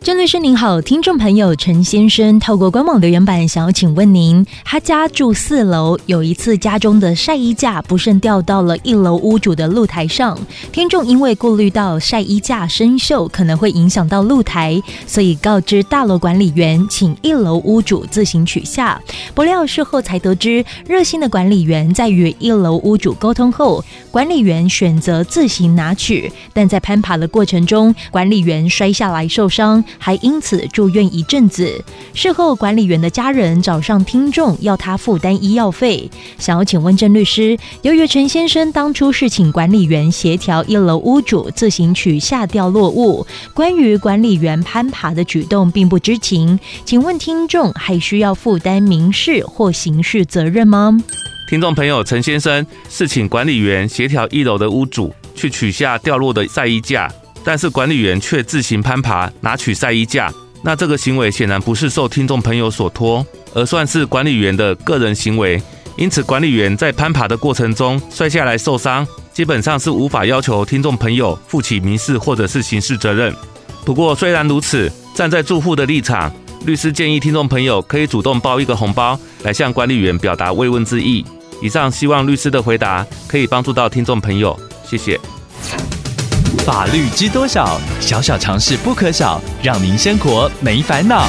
郑律师您好，听众朋友陈先生透过官网留言板想要请问您，他家住四楼，有一次家中的晒衣架不慎掉到了一楼屋主的露台上，听众因为顾虑到晒衣架生锈可能会影响到露台，所以告知大楼管理员，请一楼屋主自行取下。不料事后才得知，热心的管理员在与一楼屋主沟通后，管理员选择自行拿取，但在攀爬的过程中，管理员摔下来受伤。还因此住院一阵子。事后，管理员的家人找上听众，要他负担医药费。想要请问郑律师，由于陈先生当初是请管理员协调一楼屋主自行取下掉落物，关于管理员攀爬的举动并不知情，请问听众还需要负担民事或刑事责任吗？听众朋友，陈先生是请管理员协调一楼的屋主去取下掉落的晒衣架。但是管理员却自行攀爬拿取晒衣架，那这个行为显然不是受听众朋友所托，而算是管理员的个人行为。因此，管理员在攀爬的过程中摔下来受伤，基本上是无法要求听众朋友负起民事或者是刑事责任。不过，虽然如此，站在住户的立场，律师建议听众朋友可以主动包一个红包来向管理员表达慰问之意。以上希望律师的回答可以帮助到听众朋友，谢谢。法律知多少？小小常识不可少，让您生活没烦恼。